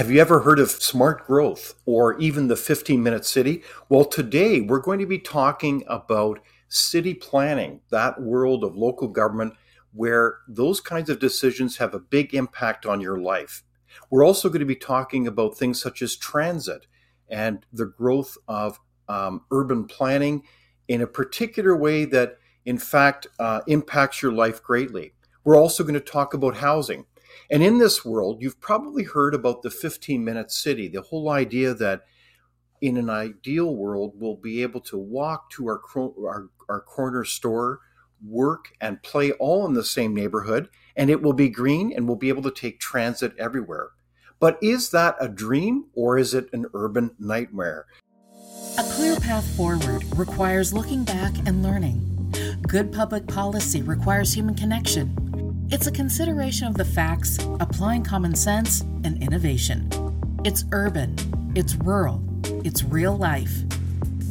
Have you ever heard of smart growth or even the 15 minute city? Well, today we're going to be talking about city planning, that world of local government where those kinds of decisions have a big impact on your life. We're also going to be talking about things such as transit and the growth of um, urban planning in a particular way that, in fact, uh, impacts your life greatly. We're also going to talk about housing. And in this world, you've probably heard about the 15 minute city, the whole idea that in an ideal world, we'll be able to walk to our, our, our corner store, work, and play all in the same neighborhood, and it will be green and we'll be able to take transit everywhere. But is that a dream or is it an urban nightmare? A clear path forward requires looking back and learning. Good public policy requires human connection. It's a consideration of the facts, applying common sense, and innovation. It's urban, it's rural, it's real life.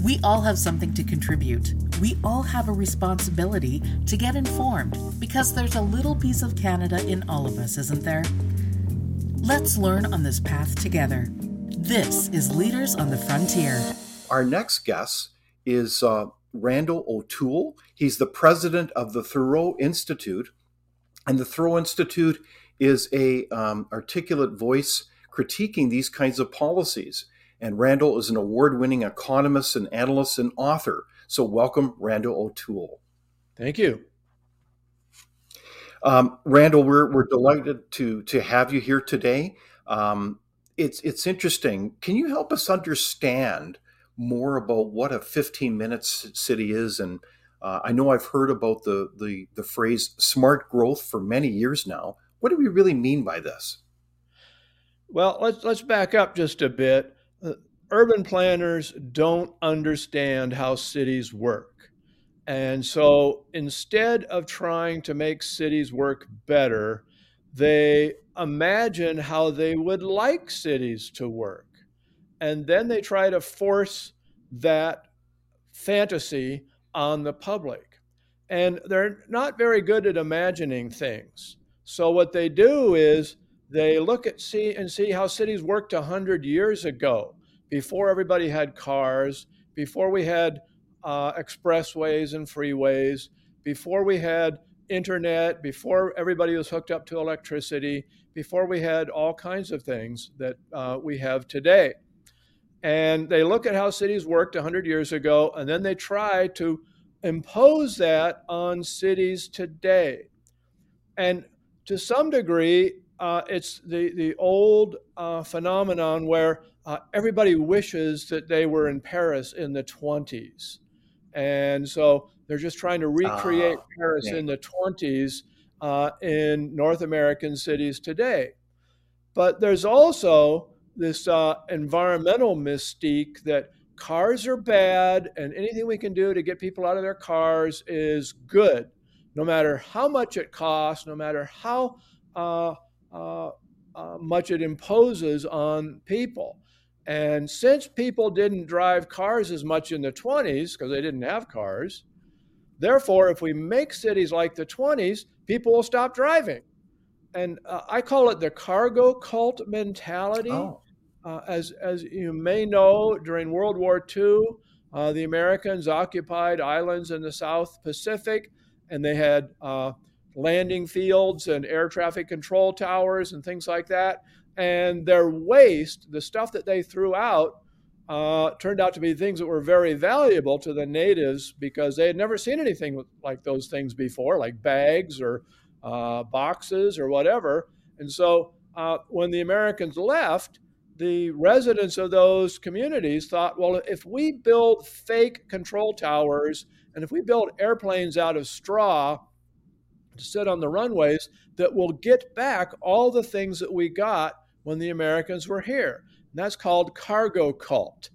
We all have something to contribute. We all have a responsibility to get informed because there's a little piece of Canada in all of us, isn't there? Let's learn on this path together. This is Leaders on the Frontier. Our next guest is uh, Randal O'Toole. He's the president of the Thoreau Institute, and the Thoreau Institute is a um, articulate voice critiquing these kinds of policies. And Randal is an award-winning economist and analyst and author. So welcome, Randal O'Toole. Thank you. Um, Randal, we're, we're delighted to to have you here today. Um, it's it's interesting. Can you help us understand more about what a 15 minutes city is and uh, I know I've heard about the, the, the phrase smart growth for many years now. What do we really mean by this? Well, let's let's back up just a bit. Uh, urban planners don't understand how cities work. And so instead of trying to make cities work better, they imagine how they would like cities to work. And then they try to force that fantasy on the public. And they're not very good at imagining things. So what they do is they look at see and see how cities worked 100 years ago before everybody had cars, before we had uh, expressways and freeways, before we had internet, before everybody was hooked up to electricity, before we had all kinds of things that uh, we have today and they look at how cities worked 100 years ago, and then they try to impose that on cities today. And to some degree, uh, it's the, the old uh, phenomenon where uh, everybody wishes that they were in Paris in the 20s. And so they're just trying to recreate ah, Paris yeah. in the 20s uh, in North American cities today. But there's also this uh, environmental mystique that cars are bad and anything we can do to get people out of their cars is good, no matter how much it costs, no matter how uh, uh, uh much it imposes on people. And since people didn't drive cars as much in the 20s because they didn't have cars, therefore, if we make cities like the 20s, people will stop driving and uh, I call it the cargo cult mentality. Oh. Uh, as, as you may know, during World War II, uh, the Americans occupied islands in the South Pacific, and they had uh, landing fields and air traffic control towers and things like that. And their waste, the stuff that they threw out, uh, turned out to be things that were very valuable to the natives because they had never seen anything like those things before, like bags or uh, boxes or whatever. And so uh, when the Americans left, the residents of those communities thought, well, if we build fake control towers and if we build airplanes out of straw to sit on the runways, that we'll get back all the things that we got when the Americans were here. And that's called cargo cult.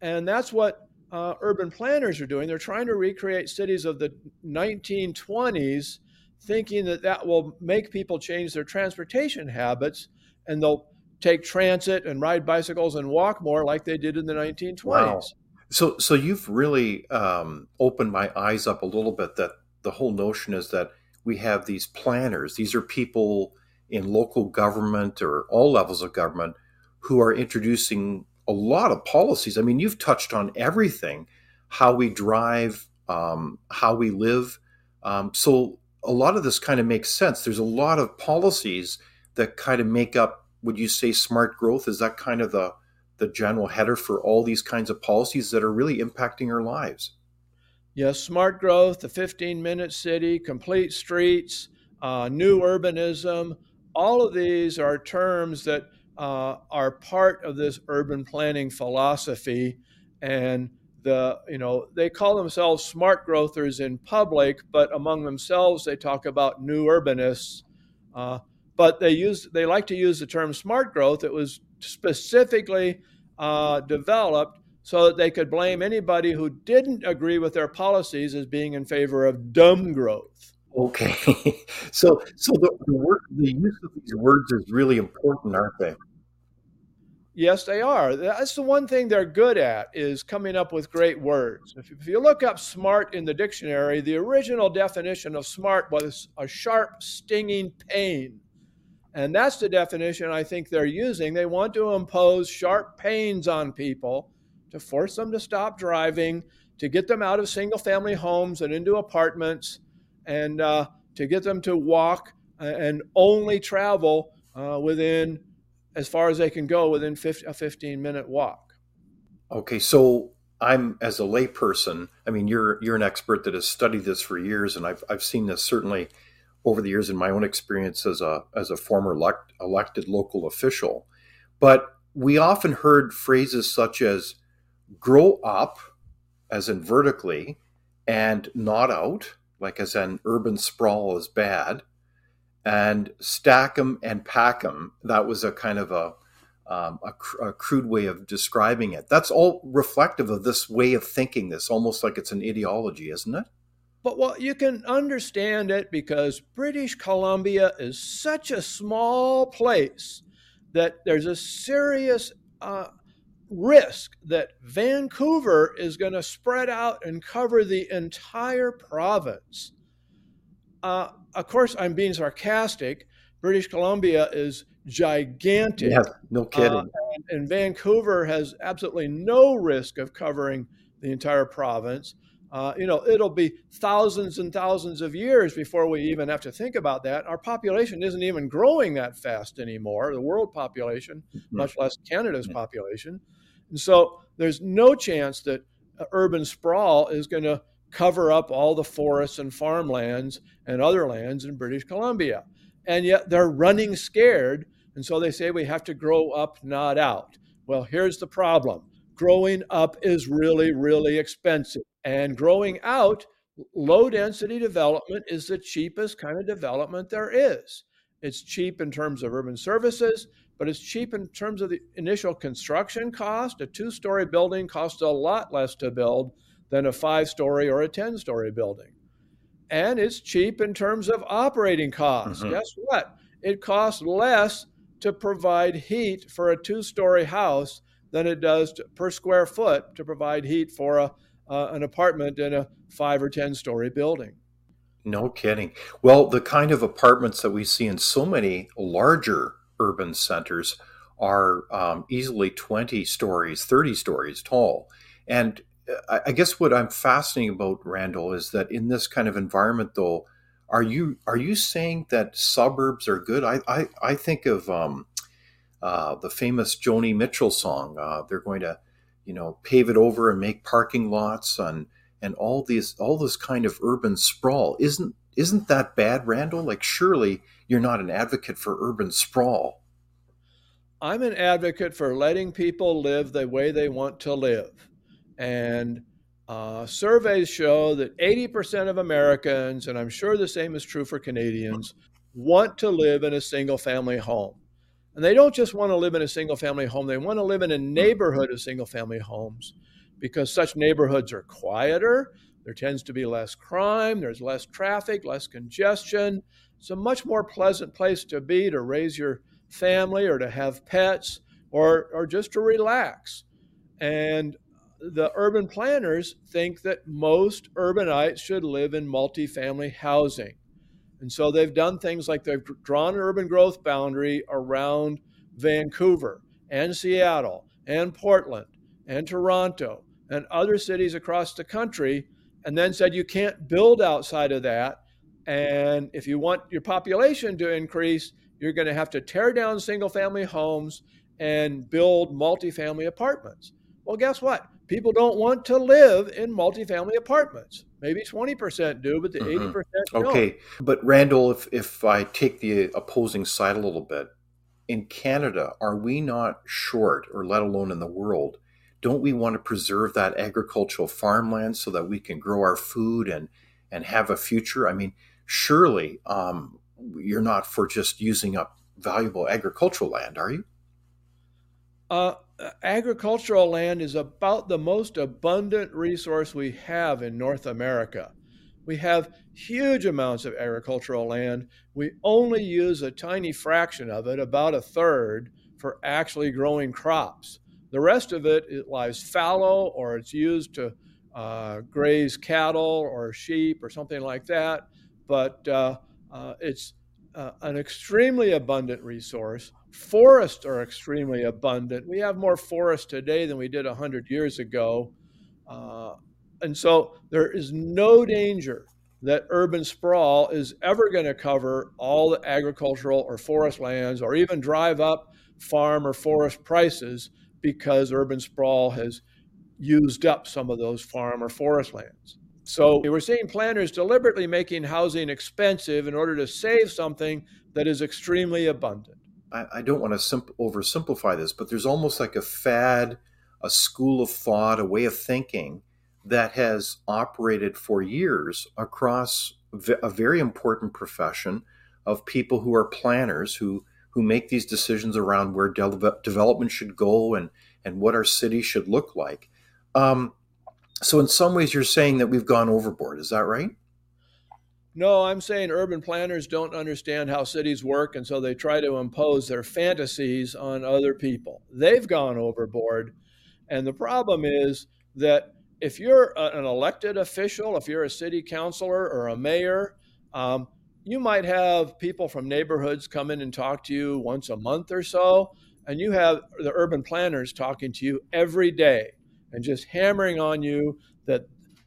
And that's what uh, urban planners are doing. They're trying to recreate cities of the 1920s, thinking that that will make people change their transportation habits and they'll take transit and ride bicycles and walk more like they did in the 1920s. Wow. So, so you've really um, opened my eyes up a little bit that the whole notion is that we have these planners. These are people in local government or all levels of government who are introducing a lot of policies. I mean, you've touched on everything how we drive, um, how we live. Um, so a lot of this kind of makes sense. There's a lot of policies that kind of make up, would you say, smart growth? Is that kind of the, the general header for all these kinds of policies that are really impacting our lives? Yes, smart growth, the 15 minute city, complete streets, uh, new urbanism, all of these are terms that uh, are part of this urban planning philosophy. And the, you know, they call themselves smart growthers in public, but among themselves they talk about new urbanists. Uh, but they use they like to use the term smart growth. It was specifically uh, developed so that they could blame anybody who didn't agree with their policies as being in favor of dumb growth. Okay, so so the, the, word, the use of these words is really important, aren't they? Yes, they are. That's the one thing they're good at is coming up with great words. If, if you look up smart in the dictionary, the original definition of smart was a sharp, stinging pain. And that's the definition I think they're using. They want to impose sharp pains on people to force them to stop driving, to get them out of single family homes and into apartments and uh, to get them to walk uh, and only travel uh, within as far as they can go within 50, a 15 minute walk. Okay, so I'm as a layperson. I mean, you're you're an expert that has studied this for years, and I've I've seen this certainly over the years in my own experience as a as a former elect, elected local official. But we often heard phrases such as "grow up," as in vertically, and "not out," like as an urban sprawl is bad, and stack them and pack them. That was a kind of a, um, a, cr- a, crude way of describing it. That's all reflective of this way of thinking. This almost like it's an ideology, isn't it? But well, you can understand it because British Columbia is such a small place that there's a serious uh, risk that Vancouver is going to spread out and cover the entire province. Uh, of course, I'm being sarcastic. British Columbia is gigantic. Yeah, no kidding. Uh, and, and, Vancouver has absolutely no risk of covering the entire province. Uh, you know, it'll be thousands and thousands of years before we even have to think about that. Our population isn't even growing that fast anymore, the world population, mm-hmm. much less Canada's mm-hmm. population. And so there's no chance that urban sprawl is going to cover up all the forests and farmlands and other lands in British Columbia. And yet they're running scared. And so they say we have to grow up, not out. Well, here's the problem growing up is really, really expensive. And growing out, low density development is the cheapest kind of development there is. It's cheap in terms of urban services, but it's cheap in terms of the initial construction cost. A two story building costs a lot less to build than a five story or a 10 story building. And it's cheap in terms of operating costs. Mm-hmm. Guess what? It costs less to provide heat for a two story house than it does to, per square foot to provide heat for a, uh, an apartment in a five or 10 story building. No kidding. Well, the kind of apartments that we see in so many larger urban centers are um, easily 20 stories, 30 stories tall. And uh, I guess what I'm fascinating about Randal is that in this kind of environment, though, are you are you saying that suburbs are good? I I, I think of um, uh, the famous Joni Mitchell song. Uh, they're going to, you know, pave it over and make parking lots and and all these all this kind of urban sprawl. Isn't isn't that bad, Randal? Like surely you're not an advocate for urban sprawl. I'm an advocate for letting people live the way they want to live. And uh, surveys show that 80% of Americans, and I'm sure the same is true for Canadians, want to live in a single family home. And they don't just want to live in a single family home, they want to live in a neighborhood of single family homes because such neighborhoods are quieter. There tends to be less crime, there's less traffic, less congestion. It's a much more pleasant place to be to raise your family or to have pets or, or just to relax. And the urban planners think that most urbanites should live in multifamily housing. And so they've done things like they've drawn an urban growth boundary around Vancouver. and Seattle and Portland and Toronto and other cities across the country, and then said you can't build outside of that. And if you want your population to increase, you're going to have to tear down single family homes and build multifamily apartments. Well, guess what? People don't want to live in multifamily apartments. Maybe 20% do, but the mm-hmm. 80% don't. Okay. But Randal, if, if I take the opposing side a little bit, in Canada, are we not short, or let alone in the world, don't we want to preserve that agricultural farmland so that we can grow our food and, and have a future? I mean, surely um, you're not for just using up valuable agricultural land, are you? Uh, agricultural land is about the most abundant resource we have in North America. We have huge amounts of agricultural land. We only use a tiny fraction of it, about a third, for actually growing crops. The rest of it, it lies fallow or it's used to uh, graze cattle or sheep or something like that. But uh, uh, it's uh, an extremely abundant resource. Forests are extremely abundant. We have more forests today than we did 100 years ago. Uh, and so there is no danger that urban sprawl is ever going to cover all the agricultural or forest lands or even drive up farm or forest prices because urban sprawl has used up some of those farm or forest lands. So we're seeing planners deliberately making housing expensive in order to save something that is extremely abundant. I, I don't want to simp- oversimplify this, but there's almost like a fad, a school of thought, a way of thinking that has operated for years across a very important profession of people who are planners who who make these decisions around where de- development should go and and what our city should look like. Um, so, in some ways, you're saying that we've gone overboard. Is that right? No, I'm saying urban planners don't understand how cities work, and so they try to impose their fantasies on other people. They've gone overboard. And the problem is that if you're an elected official, if you're a city councilor or a mayor, um, you might have people from neighborhoods come in and talk to you once a month or so, and you have the urban planners talking to you every day and just hammering on you that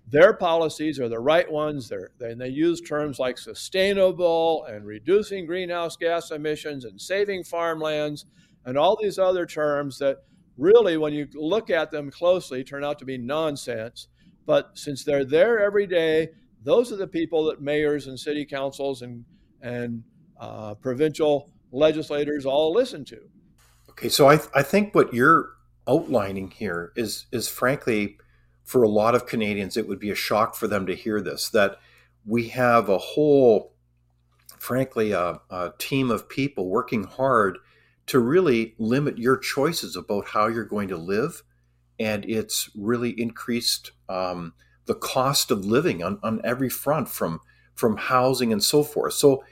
their policies are the right ones. They're, they, they use terms like sustainable and reducing greenhouse gas emissions and saving farmlands and all these other terms that really, when you look at them closely, turn out to be nonsense. But since they're there every day, those are the people that mayors and city councils and, and uh, provincial legislators all listen to. Okay, so I, th- I think what you're outlining here is is frankly for a lot of Canadians it would be a shock for them to hear this that we have a whole frankly a, a team of people working hard to really limit your choices about how you're going to live and it's really increased um, the cost of living on, on every front from from housing and so forth so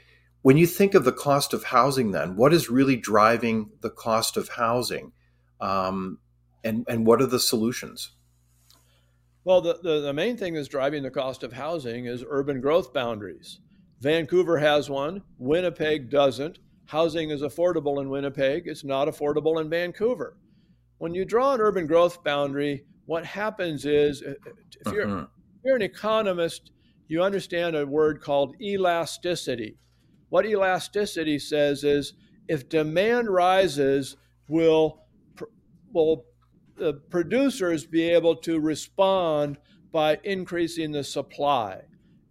when you think of the cost of housing then what is really driving the cost of housing um, and and what are the solutions? Well, the, the, the, main thing that's driving the cost of housing is urban growth boundaries. Vancouver has one, Winnipeg doesn't. Housing is affordable in Winnipeg, it's not affordable in Vancouver. When you draw an urban growth boundary, what happens is uh, uh, if you're, uh-huh. if you're an economist, you understand a word called elasticity. What elasticity says is if demand rises, will will the producers be able to respond by increasing the supply.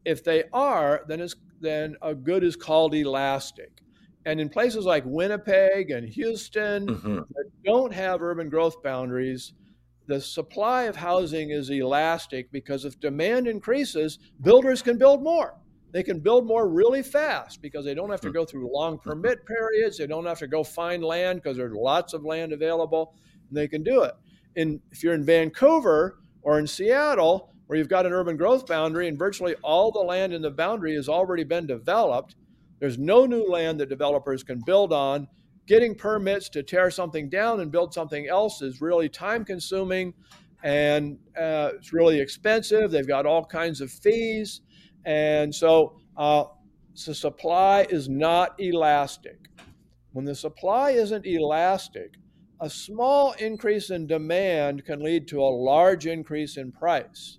If they are, then, it's, then a good is called elastic. And in places like Winnipeg and Houston mm-hmm. that don't have urban growth boundaries, the supply of housing is elastic because if demand increases, builders can build more. They can build more really fast because they don't have to mm. go through long permit periods. They don't have to go find land because there's lots of land available, and they can do it in if you're in Vancouver or in Seattle, where you've got an urban growth boundary and virtually all the land in the boundary has already been developed, there's no new land that developers can build on. Getting permits to tear something down and build something else is really time consuming and uh, it's really expensive. They've got all kinds of fees. And so uh, the supply is not elastic. When the supply isn't elastic, a small increase in demand can lead to a large increase in price.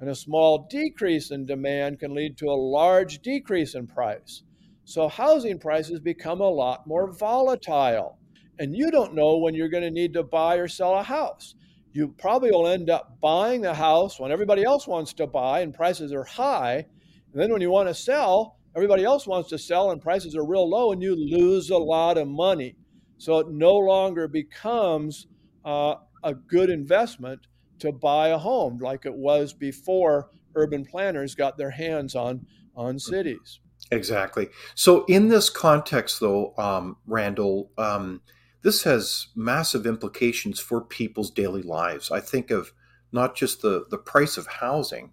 And a small decrease in demand can lead to a large decrease in price. So housing prices become a lot more volatile. And you don't know when you're going to need to buy or sell a house. You probably will end up buying the house when everybody else wants to buy and prices are high. And then when you want to sell, everybody else wants to sell and prices are real low and you lose a lot of money. So it no longer becomes uh, a good investment to buy a home like it was before urban planners got their hands on on cities. Exactly. So in this context, though, um, Randal, um, this has massive implications for people's daily lives. I think of not just the the price of housing,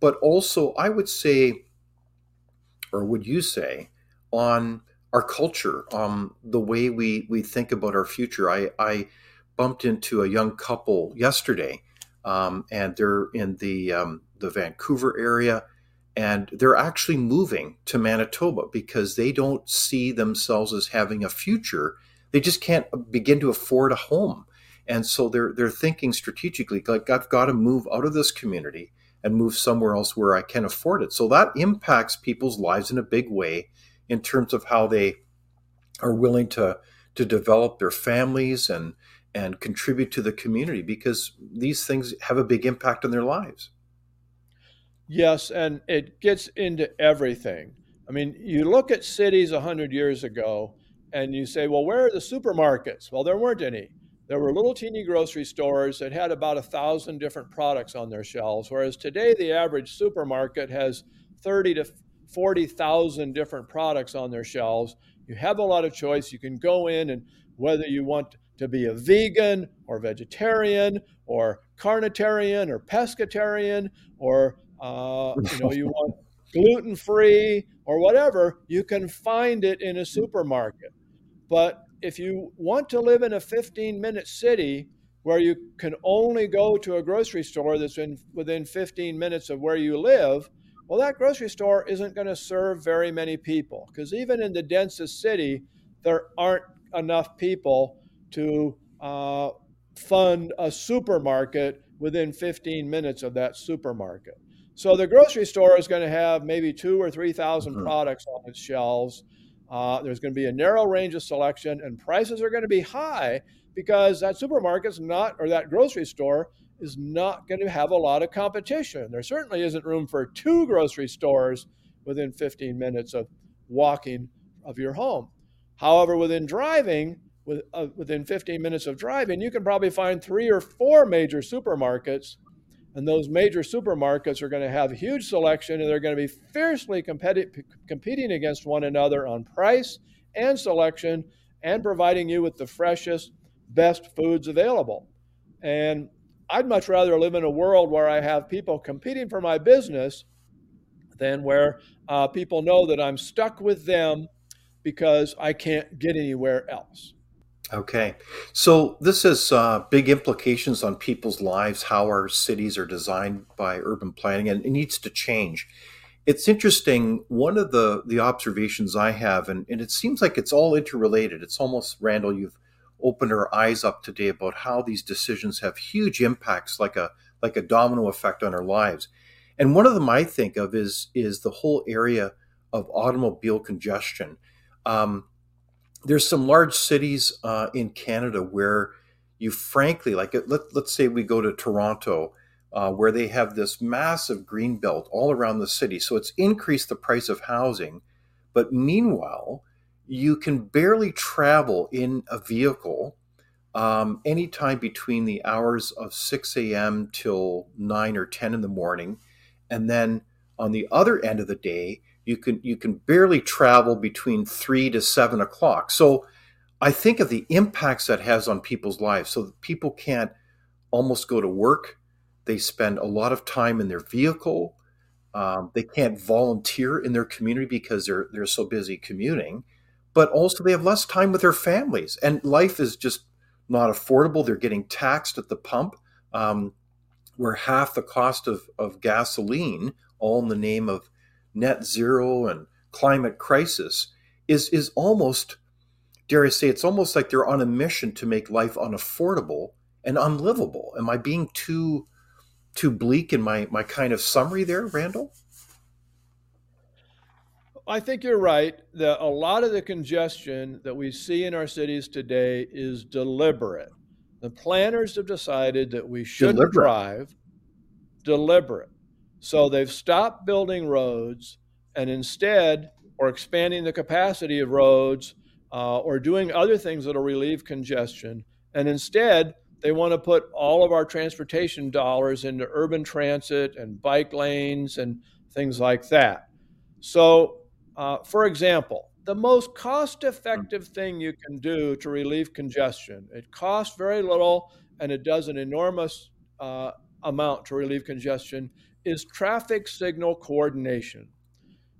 but also I would say, or would you say, on our culture, um, the way we we think about our future. I, I bumped into a young couple yesterday um, and they're in the um, the Vancouver area, and they're actually moving to Manitoba because they don't see themselves as having a future. They just can't begin to afford a home, and so they're they're thinking strategically, like I've got to move out of this community and move somewhere else where I can afford it. So that impacts people's lives in a big way in terms of how they are willing to to develop their families and and contribute to the community because these things have a big impact on their lives. Yes, and it gets into everything. I mean, you look at cities 100 years ago and you say, well, where are the supermarkets? Well, there weren't any. There were little teeny grocery stores that had about a thousand different products on their shelves, whereas today the average supermarket has 30 to 40,000 different products on their shelves. You have a lot of choice. You can go in and whether you want to be a vegan or vegetarian or carnitarian or pescatarian or uh, you know you want gluten free or whatever, you can find it in a supermarket. But if you want to live in a 15 minute city where you can only go to a grocery store that's in, within 15 minutes of where you live, well, that grocery store isn't going to serve very many people because even in the densest city, there aren't enough people to uh, fund a supermarket within 15 minutes of that supermarket. So the grocery store is going to have maybe two or 3,000 mm-hmm. products on its shelves. Uh, there's going to be a narrow range of selection, and prices are going to be high because that supermarket's not, or that grocery store is not going to have a lot of competition. There certainly isn't room for two grocery stores within 15 minutes of walking of your home. However, within driving, with, uh, within 15 minutes of driving, you can probably find three or four major supermarkets. And those major supermarkets are going to have huge selection and they're going to be fiercely competi- competing against one another on price and selection and providing you with the freshest, best foods available. And I'd much rather live in a world where I have people competing for my business than where uh, people know that I'm stuck with them because I can't get anywhere else. Okay. So this has uh, big implications on people's lives, how our cities are designed by urban planning, and it needs to change. It's interesting. One of the, the observations I have, and, and it seems like it's all interrelated. It's almost, Randal, you've opened our eyes up today about how these decisions have huge impacts, like a like a domino effect on our lives. And one of them I think of is is the whole area of automobile congestion. Um, there's some large cities uh, in Canada where you frankly like let, let's say we go to Toronto uh, where they have this massive green belt all around the city so it's increased the price of housing but meanwhile you can barely travel in a vehicle um, anytime between the hours of 6 a.m. till 9 or 10 in the morning. And then on the other end of the day, you can you can barely travel between 3 to 7 o'clock. So I think of the impacts that has on people's lives. So people can't almost go to work. They spend a lot of time in their vehicle. Um, they can't volunteer in their community because they're they're so busy commuting but also they have less time with their families, and life is just not affordable. They're getting taxed at the pump, um, where half the cost of, of gasoline, all in the name of net zero and climate crisis, is is almost dare I say, it's almost like they're on a mission to make life unaffordable and unlivable. Am I being too too bleak in my my kind of summary there, Randal? I think you're right that a lot of the congestion that we see in our cities today is deliberate. The planners have decided that we shouldn't deliberate. drive deliberate. So they've stopped building roads and instead, or expanding the capacity of roads, uh, or doing other things that'll relieve congestion. And instead, they want to put all of our transportation dollars into urban transit and bike lanes and things like that. So, uh, for example, the most cost effective thing you can do to relieve congestion, it costs very little and it does an enormous uh, amount to relieve congestion, is traffic signal coordination.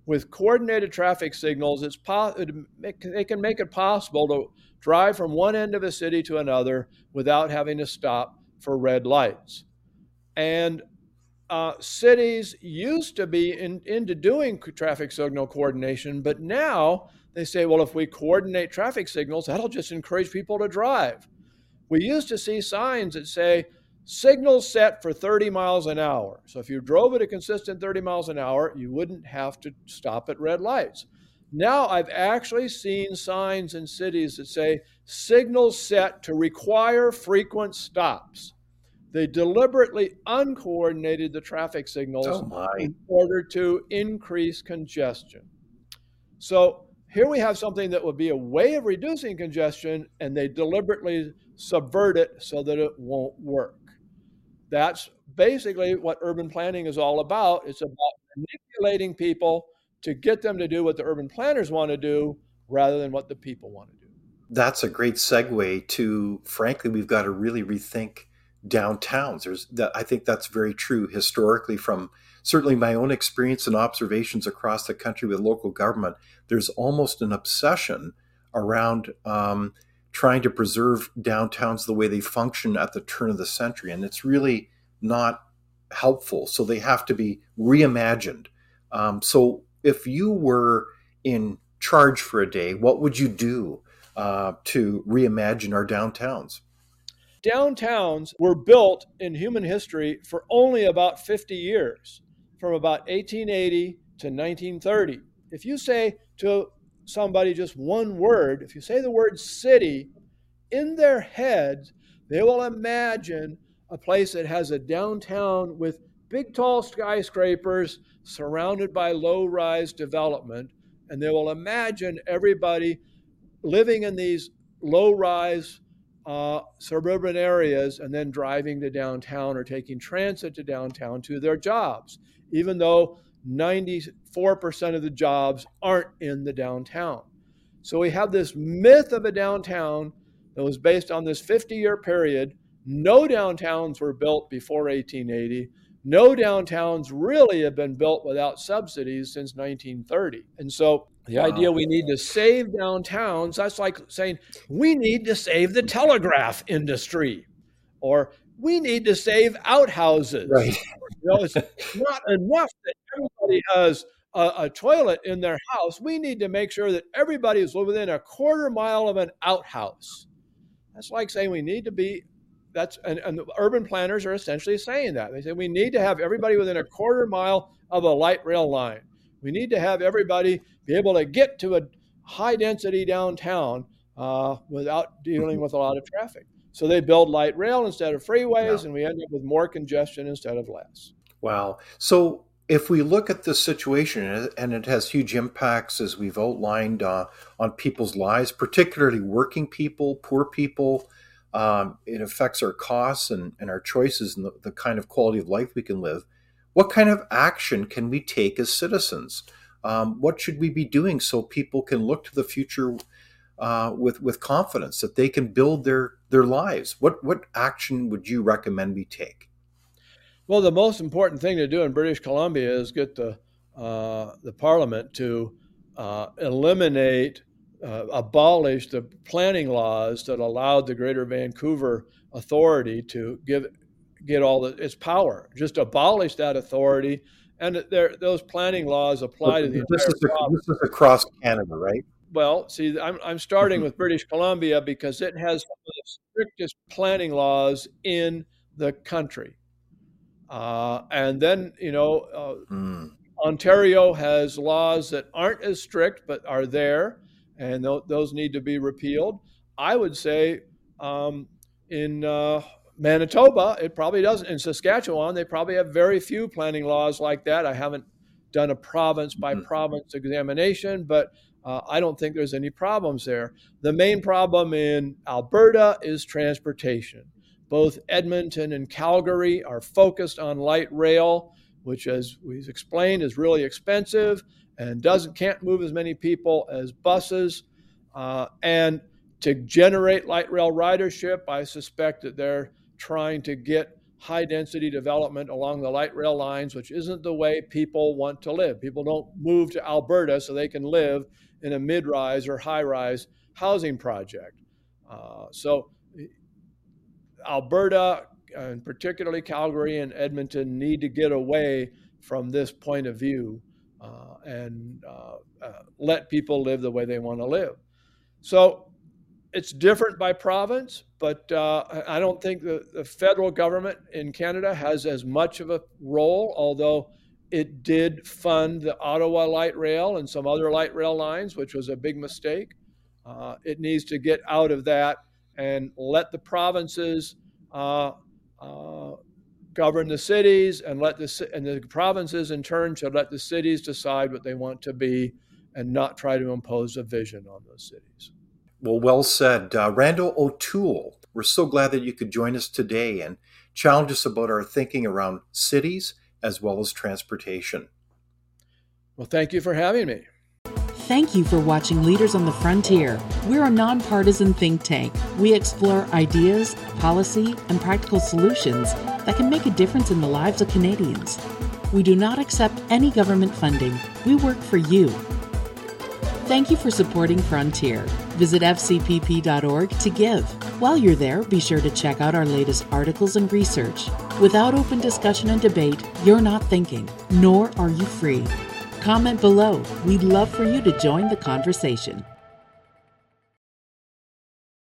With coordinated traffic signals, it's po- it, can make it possible to drive from one end of a city to another without having to stop for red lights. And uh, cities used to be in, into doing traffic signal coordination, but now they say, well, if we coordinate traffic signals, that'll just encourage people to drive. We used to see signs that say, signals set for 30 miles an hour. So if you drove at a consistent 30 miles an hour, you wouldn't have to stop at red lights. Now I've actually seen signs in cities that say signals set to require frequent stops. They deliberately uncoordinated the traffic signals oh in order to increase congestion. So here we have something that would be a way of reducing congestion, and they deliberately subvert it so that it won't work. That's basically what urban planning is all about. It's about manipulating people to get them to do what the urban planners want to do rather than what the people want to do. That's a great segue to, frankly, we've got to really rethink downtowns. There's that I think that's very true historically from certainly my own experience and observations across the country with local government. There's almost an obsession around um, trying to preserve downtowns the way they function at the turn of the century. And it's really not helpful. So they have to be reimagined. Um, so if you were in charge for a day, what would you do uh, to reimagine our downtowns? Downtowns were built in human history for only about 50 years, from about 1880 to 1930. If you say to somebody just one word, if you say the word city, in their heads, they will imagine a place that has a downtown with big, tall skyscrapers surrounded by low rise development. And they will imagine everybody living in these low rise uh, suburban areas and then driving to downtown or taking transit to downtown to their jobs, even though 94% of the jobs aren't in the downtown. So we have this myth of a downtown that was based on this 50 year period. No downtowns were built before 1880. No downtowns really have been built without subsidies since 1930. And so the wow. idea we need to save downtowns, that's like saying we need to save the telegraph industry or we need to save outhouses. Right. You know, it's not enough that everybody has a, a, toilet in their house. We need to make sure that everybody is within a quarter mile of an outhouse. That's like saying we need to be. That's and, and the urban planners are essentially saying that. They say we need to have everybody within a quarter mile of a light rail line. We need to have everybody be able to get to a high density downtown uh, without dealing with a lot of traffic. So they build light rail instead of freeways, yeah. and we end up with more congestion instead of less. Wow. So if we look at this situation, and it has huge impacts as we've outlined uh, on people's lives, particularly working people, poor people, um, it affects our costs and, and our choices and the, the, kind of quality of life we can live. What kind of action can we take as citizens? Um, what should we be doing so people can look to the future uh, with with confidence that they can build their their lives. What what action would you recommend we take? Well, the most important thing to do in British Columbia is get the uh, the Parliament to uh, eliminate, uh, abolish the planning laws that allowed the Greater Vancouver Authority to give get all the, its power. Just abolish that authority, and those planning laws apply to the this entire is, a, this is across Canada, right? well, see, I'm, I'm starting with British Columbia because it has some of the strictest planning laws in the country. Uh, and then, you know, uh, mm. Ontario has laws that aren't as strict but are there, and th- those need to be repealed. I would say um, in uh, Manitoba, it probably doesn't. In Saskatchewan, they probably have very few planning laws like that. I haven't done a province by mm. province examination, but uh, I don't think there's any problems there. The main problem in Alberta is transportation. Both Edmonton and Calgary are focused on light rail, which, as we've explained, is really expensive and doesn't can't move as many people as buses. Uh, and to generate light rail ridership, I suspect that they're trying to get high density development along the light rail lines, which isn't the way people want to live. People don't move to Alberta so they can live in a mid rise or high rise housing project. Uh, so, Alberta, and particularly Calgary and Edmonton, need to get away from this point of view and uh, uh let people live the way they want to live. So, it's different by province, but uh, I don't think the, the federal government in Canada has as much of a role, although it did fund the Ottawa light rail and some other light rail lines, which was a big mistake. Uh, it needs to get out of that and let the provinces uh, uh, govern the cities, and let the and the provinces in turn should let the cities decide what they want to be, and not try to impose a vision on those cities. Well, well said. Uh, Randal O'Toole, we're so glad that you could join us today and challenge us about our thinking around cities as well as transportation. Well, thank you for having me. Thank you for watching Leaders on the Frontier. We're a nonpartisan think tank. We explore ideas, policy, and practical solutions that can make a difference in the lives of Canadians. We do not accept any government funding. We work for you. Thank you for supporting Frontier. Visit fcpp.org to give. While you're there, be sure to check out our latest articles and research. Without open discussion and debate, you're not thinking, nor are you free. Comment below. We'd love for you to join the conversation.